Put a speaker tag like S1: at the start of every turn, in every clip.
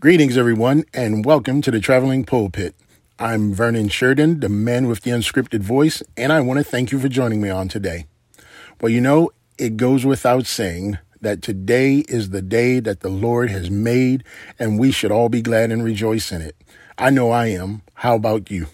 S1: Greetings, everyone, and welcome to the Traveling Pulpit. I'm Vernon Sheridan, the man with the unscripted voice, and I want to thank you for joining me on today. Well, you know, it goes without saying that today is the day that the Lord has made, and we should all be glad and rejoice in it. I know I am. How about you?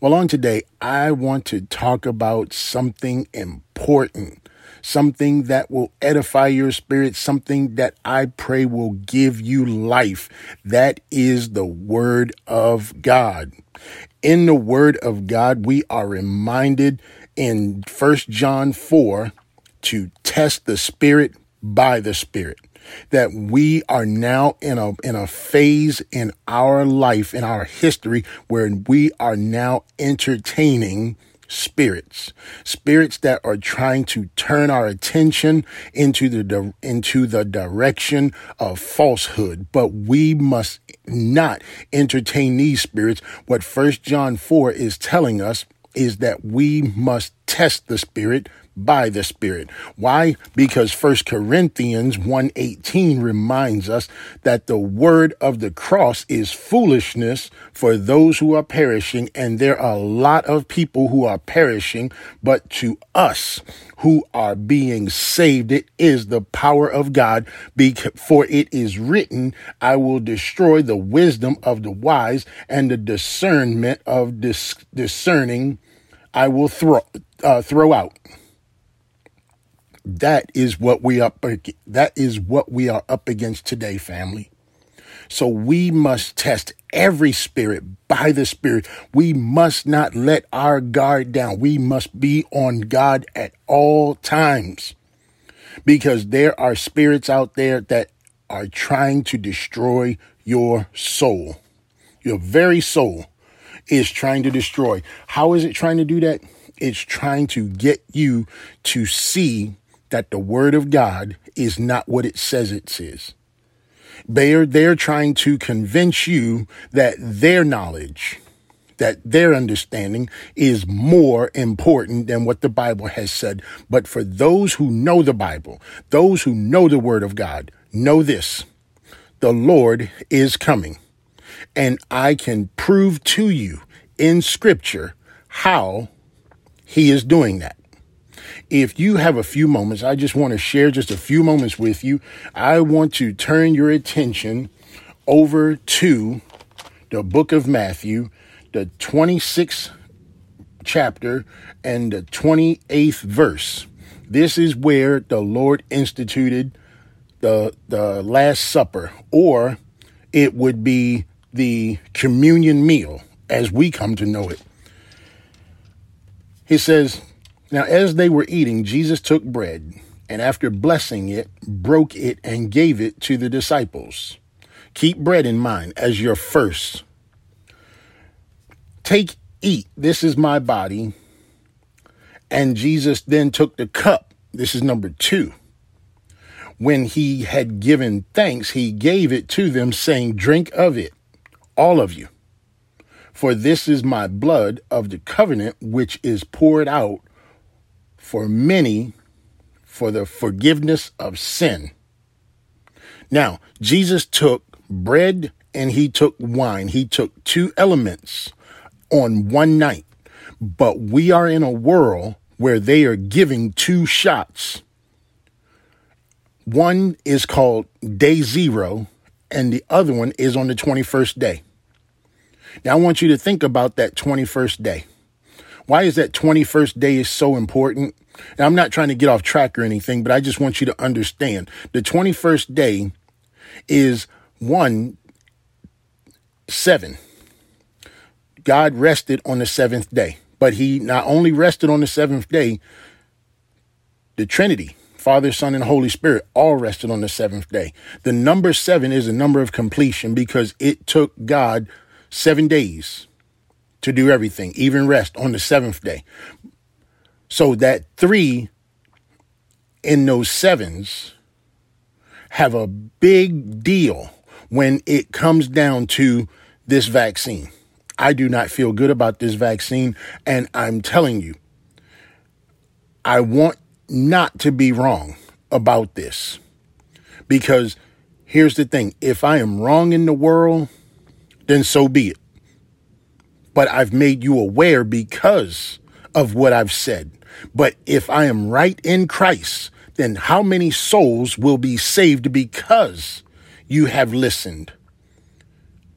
S1: Well, on today, I want to talk about something important something that will edify your spirit, something that I pray will give you life. That is the Word of God. In the Word of God, we are reminded in First John 4 to test the Spirit by the Spirit that we are now in a in a phase in our life in our history where we are now entertaining spirits, spirits that are trying to turn our attention into the into the direction of falsehood. But we must not entertain these spirits. What First John 4 is telling us is that we must test the spirit by the Spirit. Why? Because First Corinthians 1:18 reminds us that the word of the cross is foolishness for those who are perishing, and there are a lot of people who are perishing, but to us who are being saved, it is the power of God, for it is written, I will destroy the wisdom of the wise and the discernment of dis- discerning I will throw uh, throw out. That is what we up that is what we are up against today, family. So we must test every spirit by the spirit. We must not let our guard down. We must be on God at all times. Because there are spirits out there that are trying to destroy your soul. Your very soul is trying to destroy. How is it trying to do that? It's trying to get you to see that the word of God is not what it says it is. They're, they're trying to convince you that their knowledge, that their understanding is more important than what the Bible has said. But for those who know the Bible, those who know the word of God, know this. The Lord is coming. And I can prove to you in scripture how he is doing that. If you have a few moments, I just want to share just a few moments with you. I want to turn your attention over to the book of Matthew, the 26th chapter and the 28th verse. This is where the Lord instituted the the last supper or it would be the communion meal as we come to know it. He says, now, as they were eating, Jesus took bread and after blessing it, broke it and gave it to the disciples. Keep bread in mind as your first. Take, eat, this is my body. And Jesus then took the cup. This is number two. When he had given thanks, he gave it to them, saying, Drink of it, all of you. For this is my blood of the covenant, which is poured out for many for the forgiveness of sin. Now, Jesus took bread and he took wine. He took two elements on one night. But we are in a world where they are giving two shots. One is called day zero, and the other one is on the 21st day. Now, I want you to think about that 21st day. Why is that 21st day is so important? And I'm not trying to get off track or anything, but I just want you to understand the 21st day is one seven. God rested on the seventh day, but he not only rested on the seventh day, the Trinity, Father, Son, and Holy Spirit all rested on the seventh day. The number seven is a number of completion because it took God seven days to do everything, even rest on the seventh day. So that three in those sevens have a big deal when it comes down to this vaccine. I do not feel good about this vaccine, and I'm telling you, I want not to be wrong about this because here's the thing if I am wrong in the world, then so be it. But I've made you aware because of what I've said. But if I am right in Christ, then how many souls will be saved because you have listened?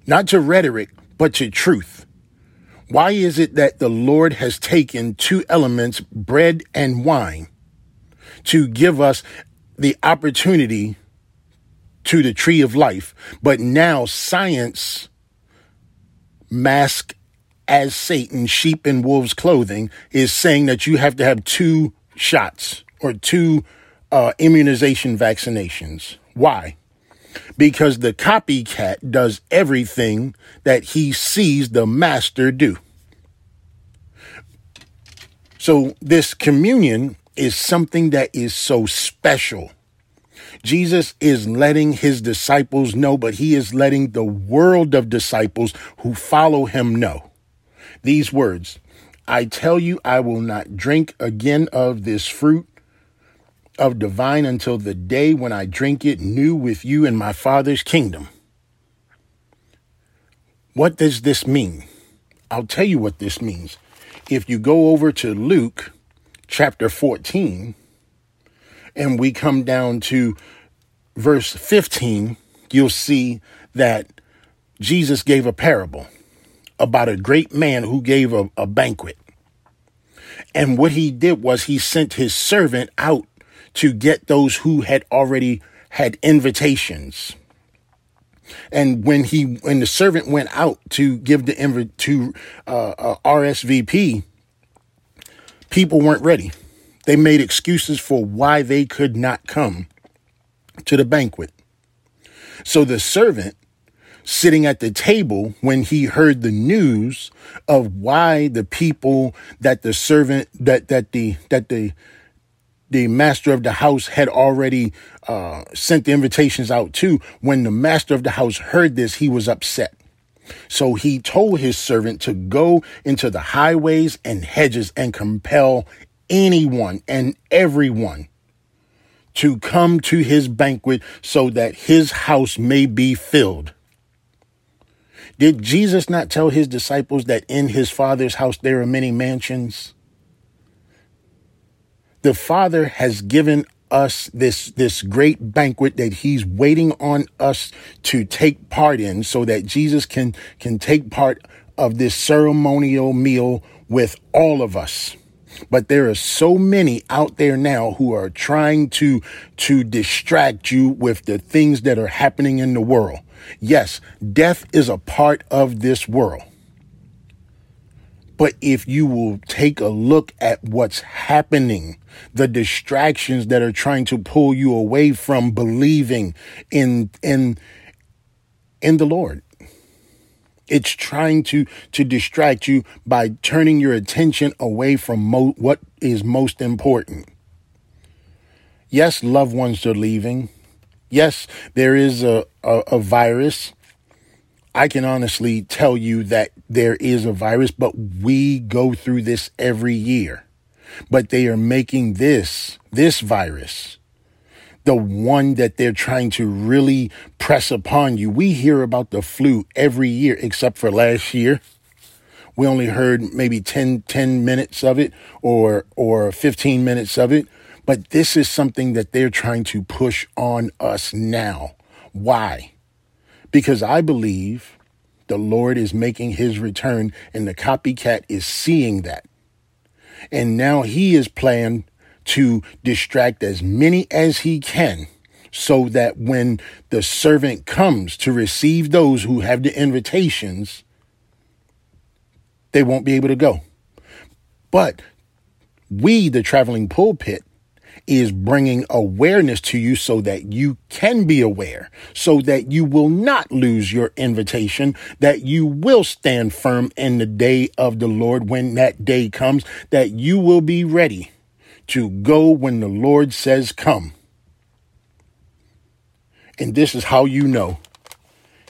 S1: Not to rhetoric, but to truth. Why is it that the Lord has taken two elements, bread and wine, to give us the opportunity to the tree of life, but now science masked as Satan, sheep in wolves' clothing, is saying that you have to have two shots or two uh, immunization vaccinations. Why? Because the copycat does everything that he sees the master do. So, this communion is something that is so special. Jesus is letting his disciples know, but he is letting the world of disciples who follow him know these words I tell you, I will not drink again of this fruit of divine until the day when I drink it new with you in my Father's kingdom. What does this mean? I'll tell you what this means. If you go over to Luke chapter 14 and we come down to verse 15, you'll see that Jesus gave a parable about a great man who gave a, a banquet. And what he did was he sent his servant out to get those who had already had invitations. And when he, when the servant went out to give the invite to uh, uh, RSVP, people weren't ready. They made excuses for why they could not come to the banquet. So the servant sitting at the table when he heard the news of why the people that the servant that that the that the the master of the house had already uh, sent the invitations out to. When the master of the house heard this, he was upset. So he told his servant to go into the highways and hedges and compel anyone and everyone to come to his banquet so that his house may be filled. Did Jesus not tell his disciples that in his Father's house there are many mansions? The Father has given us this this great banquet that he's waiting on us to take part in so that Jesus can can take part of this ceremonial meal with all of us. But there are so many out there now who are trying to to distract you with the things that are happening in the world. Yes, death is a part of this world. But if you will take a look at what's happening, the distractions that are trying to pull you away from believing in in in the Lord. It's trying to to distract you by turning your attention away from mo- what is most important. Yes, loved ones are leaving. Yes, there is a, a, a virus. I can honestly tell you that there is a virus, but we go through this every year. But they are making this, this virus, the one that they're trying to really press upon you. We hear about the flu every year, except for last year. We only heard maybe 10, 10 minutes of it or, or 15 minutes of it. But this is something that they're trying to push on us now. Why? Because I believe the Lord is making his return and the copycat is seeing that. And now he is planned to distract as many as he can so that when the servant comes to receive those who have the invitations, they won't be able to go. But we, the traveling pulpit, is bringing awareness to you so that you can be aware, so that you will not lose your invitation, that you will stand firm in the day of the Lord when that day comes, that you will be ready to go when the Lord says come. And this is how you know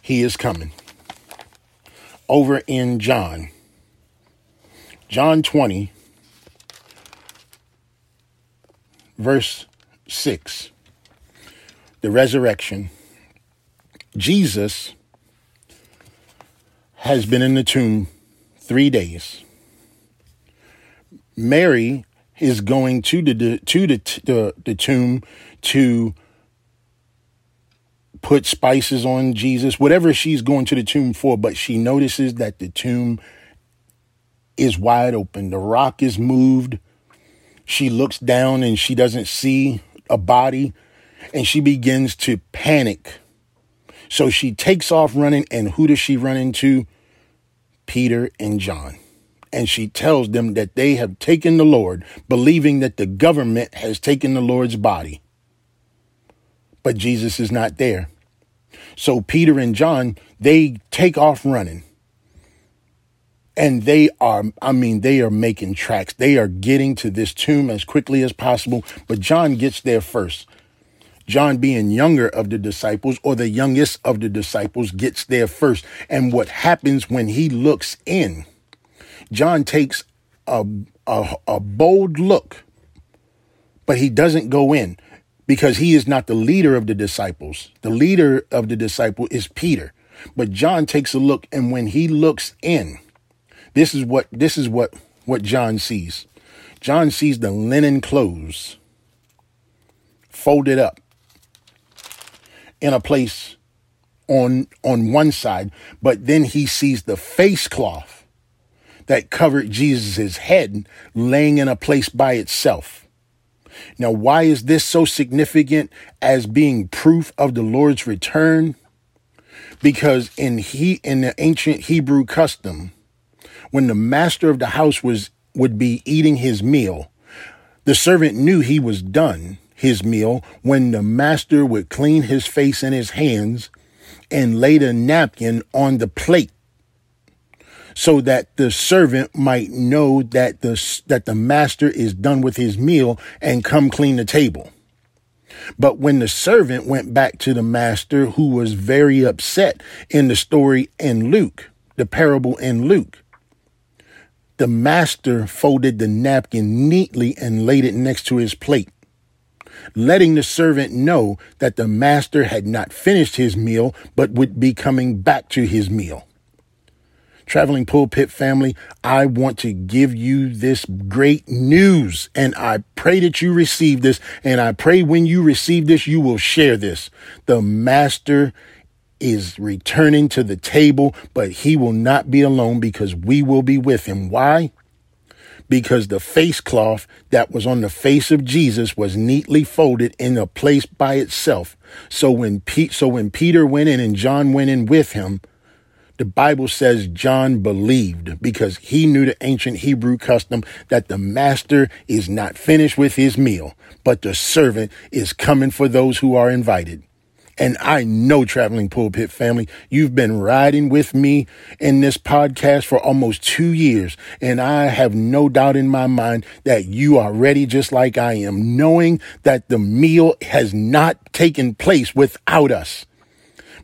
S1: he is coming. Over in John, John 20, verse 6, the resurrection. Jesus has been in the tomb three days. Mary is going to the to the the, the tomb to put spices on Jesus, whatever she's going to the tomb for, but she notices that the tomb is wide open. The rock is moved. She looks down and she doesn't see a body and she begins to panic. So she takes off running and who does she run into? Peter and John. And she tells them that they have taken the Lord, believing that the government has taken the Lord's body. But Jesus is not there. So Peter and John, they take off running. And they are, I mean, they are making tracks. They are getting to this tomb as quickly as possible. But John gets there first. John, being younger of the disciples or the youngest of the disciples, gets there first. And what happens when he looks in, John takes a, a, a bold look, but he doesn't go in because he is not the leader of the disciples. The leader of the disciple is Peter. But John takes a look, and when he looks in, this is what this is what what John sees. John sees the linen clothes folded up in a place on on one side, but then he sees the face cloth that covered Jesus' head laying in a place by itself. Now, why is this so significant as being proof of the Lord's return? Because in he in the ancient Hebrew custom, when the master of the house was would be eating his meal, the servant knew he was done his meal when the master would clean his face and his hands and lay the napkin on the plate so that the servant might know that the that the master is done with his meal and come clean the table. But when the servant went back to the master who was very upset in the story in Luke, the parable in Luke, the master folded the napkin neatly and laid it next to his plate, letting the servant know that the master had not finished his meal but would be coming back to his meal. Traveling pulpit family, I want to give you this great news and I pray that you receive this and I pray when you receive this, you will share this. The master is returning to the table, but he will not be alone because we will be with him. Why? Because the face cloth that was on the face of Jesus was neatly folded in a place by itself. So when Pete, so when Peter went in and John went in with him, the Bible says John believed because he knew the ancient Hebrew custom that the master is not finished with his meal, but the servant is coming for those who are invited. And I know, traveling pulpit family, you've been riding with me in this podcast for almost two years. And I have no doubt in my mind that you are ready just like I am, knowing that the meal has not taken place without us.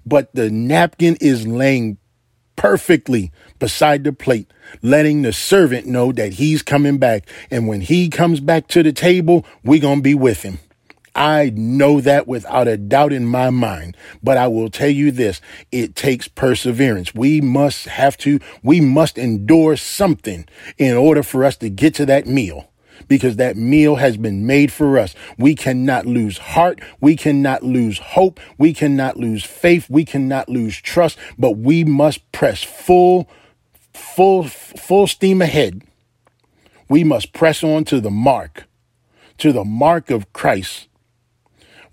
S1: But the napkin is laying perfectly beside the plate, letting the servant know that he's coming back. And when he comes back to the table, we're going to be with him. I know that without a doubt in my mind. But I will tell you this it takes perseverance. We must have to, we must endure something in order for us to get to that meal because that meal has been made for us. We cannot lose heart. We cannot lose hope. We cannot lose faith. We cannot lose trust, but we must press full, full, full steam ahead. We must press on to the mark, to the mark of Christ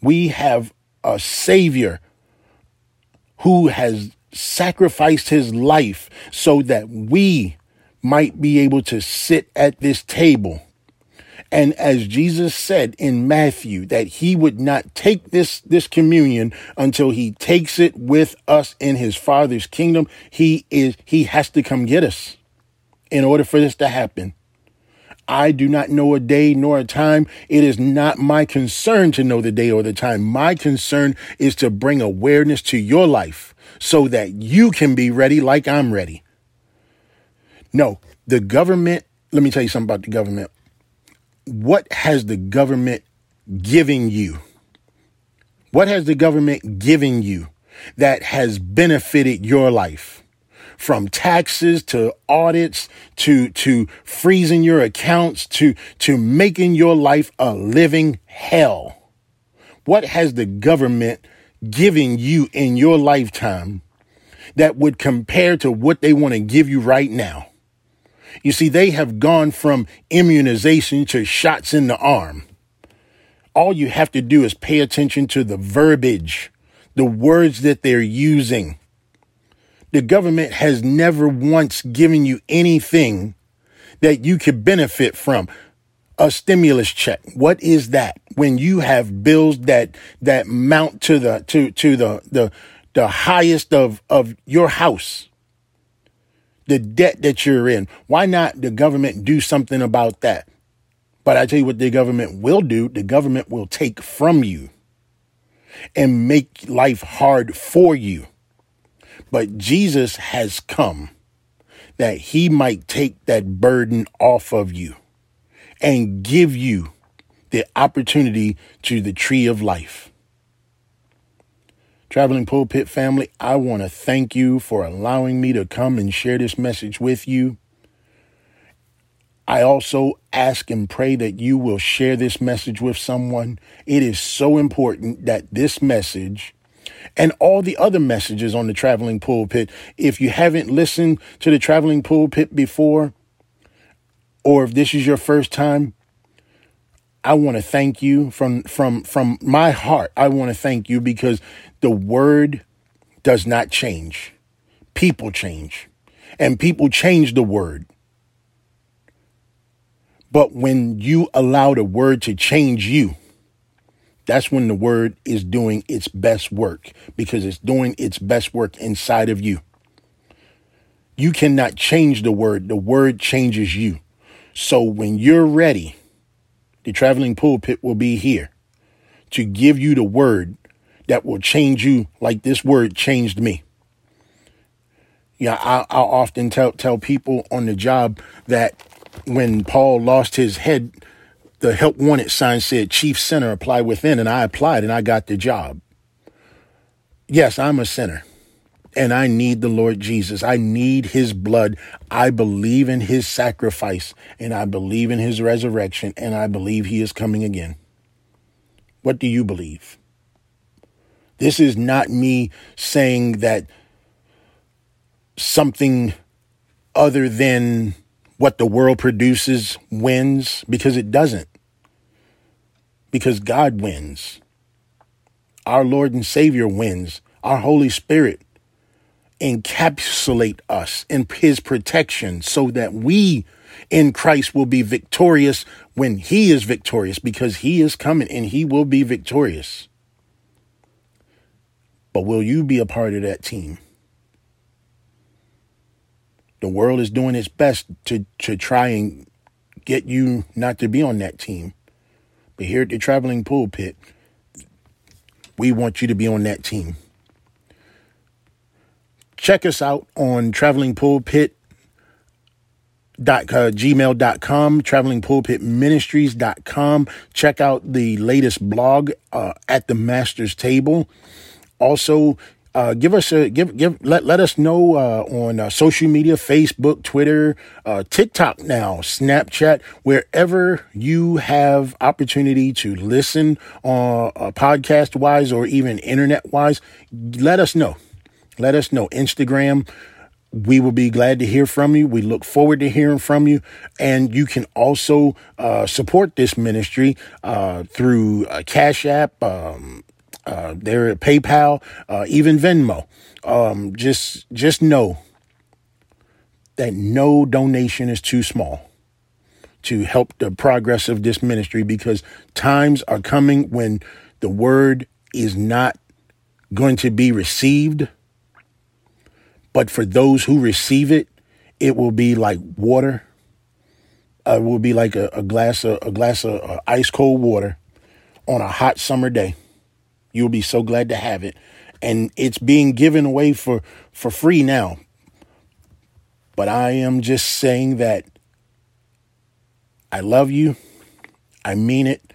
S1: we have a Savior who has sacrificed his life so that we might be able to sit at this table. And as Jesus said in Matthew, that he would not take this, this communion until he takes it with us in his father's kingdom. He is, he has to come get us in order for this to happen. I do not know a day nor a time. It is not my concern to know the day or the time. My concern is to bring awareness to your life so that you can be ready like I'm ready. No, the government, let me tell you something about the government. What has the government given you? What has the government given you? that has benefited your life from taxes to audits to to freezing your accounts to to making your life a living hell. What has the government given you in your lifetime that would compare to what they want to give you right now? You see they have gone from immunization to shots in the arm. All you have to do is pay attention to the verbiage the words that they're using the government has never once given you anything that you could benefit from. A stimulus check. What is that? When you have bills that that mount to the to to the the the highest of of your house. The debt that you're in. Why not the government do something about that? But I tell you what the government will do, the government will take from you and make life hard for you. But Jesus has come that he might take that burden off of you and give you the opportunity to the tree of life. Traveling Pulpit family, I want to thank you for allowing me to come and share this message with you. I also ask and pray that you will share this message with someone. It is so important that this message and all the other messages on the traveling pulpit. If you haven't listened to the traveling pulpit before, or if this is your first time, I want to thank you from from from my heart. I want to thank you because the word does not change. People change. And people change the word. But when you allow the word to change you, that's when the word is doing its best work because it's doing its best work inside of you. You cannot change the word, the word changes you. So when you're ready, the traveling pulpit will be here to give you the word that will change you like this word changed me. Yeah, I, I often tell tell people on the job that when Paul lost his head the help wanted sign said chief sinner apply within and I applied and I got the job. Yes, I'm a sinner and I need the Lord Jesus. I need his blood. I believe in his sacrifice and I believe in his resurrection and I believe he is coming again. What do you believe? This is not me saying that something other than what the world produces wins because it doesn't. Because God wins. Our Lord and Savior wins. Our Holy Spirit encapsulate us in his protection so that we in Christ will be victorious when he is victorious because he is coming and he will be victorious. But will you be a part of that team? The world is doing its best to, to try and get you not to be on that team. But here at the Traveling Pulpit, we want you to be on that team. Check us out on Traveling Pulpit dot uh, gmail.com traveling pulpit ministries.com check out the latest blog uh, at the master's table also uh, give us a give give let let us know uh, on uh, social media, Facebook, Twitter, uh, TikTok now, Snapchat, wherever you have opportunity to listen on uh, podcast wise or even internet wise. Let us know. Let us know. Instagram. We will be glad to hear from you. We look forward to hearing from you. And you can also uh, support this ministry through Cash App, um, uh, they're at PayPal, uh, even Venmo. Um, just just know that no donation is too small to help the progress of this ministry because times are coming when the word is not going to be received. But for those who receive it, it will be like water. Uh, it will be like a, a glass of a glass of uh, ice cold water on a hot summer day. You'll be so glad to have it. And it's being given away for, for free now. But I am just saying that I love you. I mean it.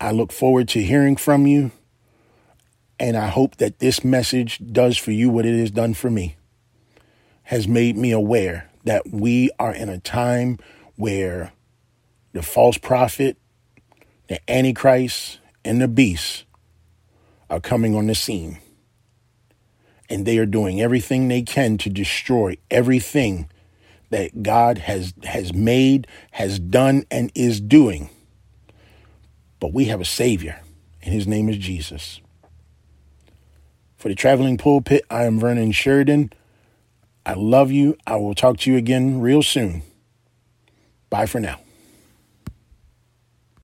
S1: I look forward to hearing from you. And I hope that this message does for you what it has done for me, has made me aware that we are in a time where the false prophet, the Antichrist, and the beast are coming on the scene. And they are doing everything they can to destroy everything that God has, has made, has done, and is doing. But we have a Savior, and his name is Jesus. For the Traveling Pulpit, I am Vernon Sheridan. I love you. I will talk to you again real soon. Bye for now.